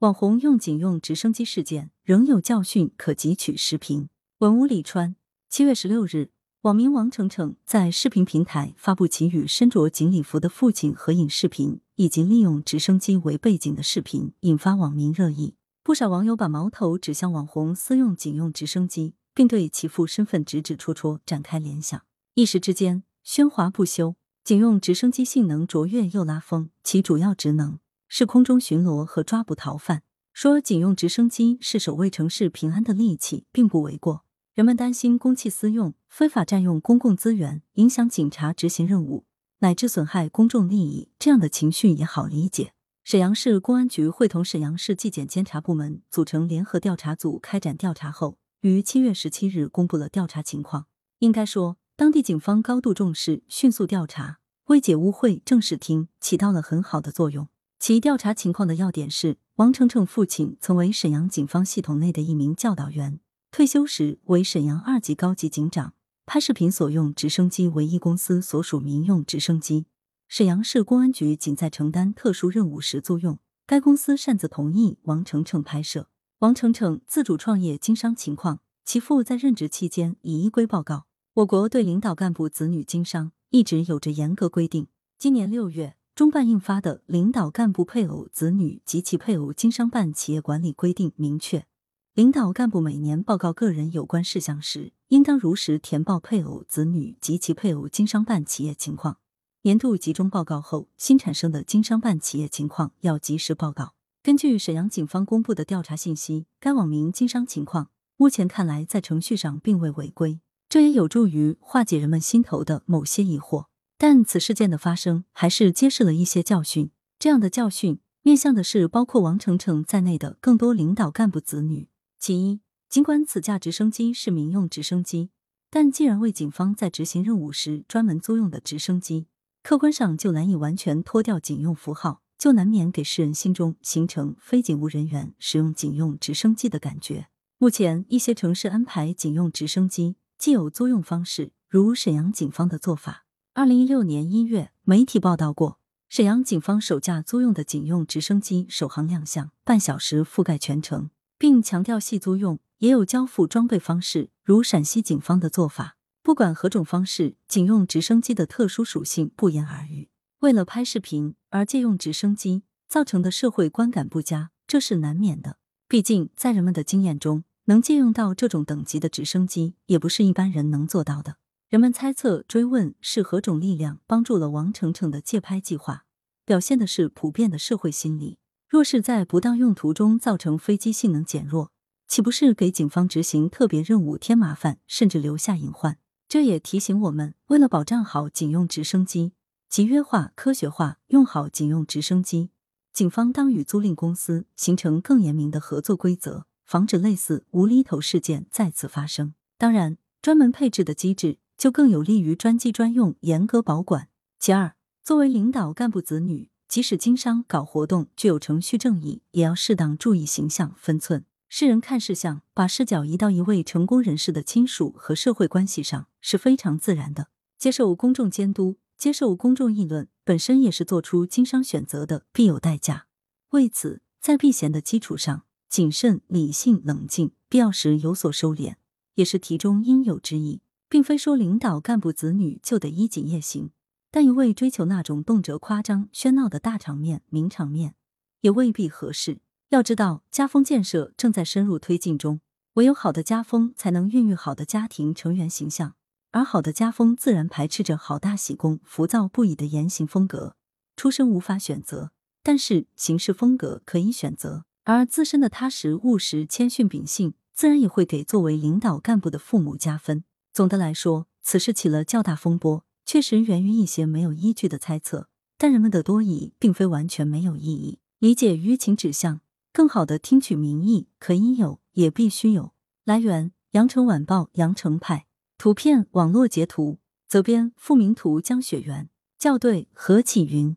网红用警用直升机事件仍有教训可汲取。视频文屋里川，七月十六日，网民王程程在视频平台发布其与身着警礼服的父亲合影视频，以及利用直升机为背景的视频，引发网民热议。不少网友把矛头指向网红私用警用直升机，并对其父身份指指戳戳，展开联想。一时之间，喧哗不休。警用直升机性能卓越又拉风，其主要职能。是空中巡逻和抓捕逃犯。说警用直升机是守卫城市平安的利器，并不为过。人们担心公器私用、非法占用公共资源，影响警察执行任务，乃至损害公众利益，这样的情绪也好理解。沈阳市公安局会同沈阳市纪检监察部门组成联合调查组开展调查后，于七月十七日公布了调查情况。应该说，当地警方高度重视，迅速调查，为解污秽正视听起到了很好的作用。其调查情况的要点是，王程程父亲曾为沈阳警方系统内的一名教导员，退休时为沈阳二级高级警长。拍视频所用直升机为一公司所属民用直升机，沈阳市公安局仅在承担特殊任务时租用。该公司擅自同意王程程拍摄。王程程自主创业经商情况，其父在任职期间已依规报告。我国对领导干部子女经商一直有着严格规定。今年六月。中办印发的《领导干部配偶、子女及其配偶经商办企业管理规定》明确，领导干部每年报告个人有关事项时，应当如实填报配偶、子女及其配偶经商办企业情况。年度集中报告后，新产生的经商办企业情况要及时报告。根据沈阳警方公布的调查信息，该网民经商情况目前看来在程序上并未违规，这也有助于化解人们心头的某些疑惑。但此事件的发生，还是揭示了一些教训。这样的教训面向的是包括王程程在内的更多领导干部子女。其一，尽管此架直升机是民用直升机，但既然为警方在执行任务时专门租用的直升机，客观上就难以完全脱掉警用符号，就难免给世人心中形成非警务人员使用警用直升机的感觉。目前，一些城市安排警用直升机，既有租用方式，如沈阳警方的做法。二零一六年一月，媒体报道过，沈阳警方首架租用的警用直升机首航亮相，半小时覆盖全程，并强调系租用，也有交付装备方式，如陕西警方的做法。不管何种方式，警用直升机的特殊属性不言而喻。为了拍视频而借用直升机，造成的社会观感不佳，这是难免的。毕竟，在人们的经验中，能借用到这种等级的直升机，也不是一般人能做到的。人们猜测、追问是何种力量帮助了王程程的借拍计划，表现的是普遍的社会心理。若是在不当用途中造成飞机性能减弱，岂不是给警方执行特别任务添麻烦，甚至留下隐患？这也提醒我们，为了保障好警用直升机，集约化、科学化用好警用直升机，警方当与租赁公司形成更严明的合作规则，防止类似无厘头事件再次发生。当然，专门配置的机制。就更有利于专机专用，严格保管。其二，作为领导干部子女，即使经商搞活动具有程序正义，也要适当注意形象分寸。世人看事项，把视角移到一位成功人士的亲属和社会关系上是非常自然的。接受公众监督，接受公众议论，本身也是做出经商选择的必有代价。为此，在避嫌的基础上，谨慎、理性、冷静，必要时有所收敛，也是题中应有之意。并非说领导干部子女就得衣锦夜行，但一味追求那种动辄夸张喧闹的大场面、名场面，也未必合适。要知道，家风建设正在深入推进中，唯有好的家风，才能孕育好的家庭成员形象，而好的家风自然排斥着好大喜功、浮躁不已的言行风格。出身无法选择，但是行事风格可以选择，而自身的踏实务实、谦逊秉性，自然也会给作为领导干部的父母加分。总的来说，此事起了较大风波，确实源于一些没有依据的猜测。但人们的多疑并非完全没有意义，理解舆情指向，更好的听取民意，可以有，也必须有。来源：羊城晚报羊城派，图片网络截图，责编：付明图，江雪源，校对：何启云。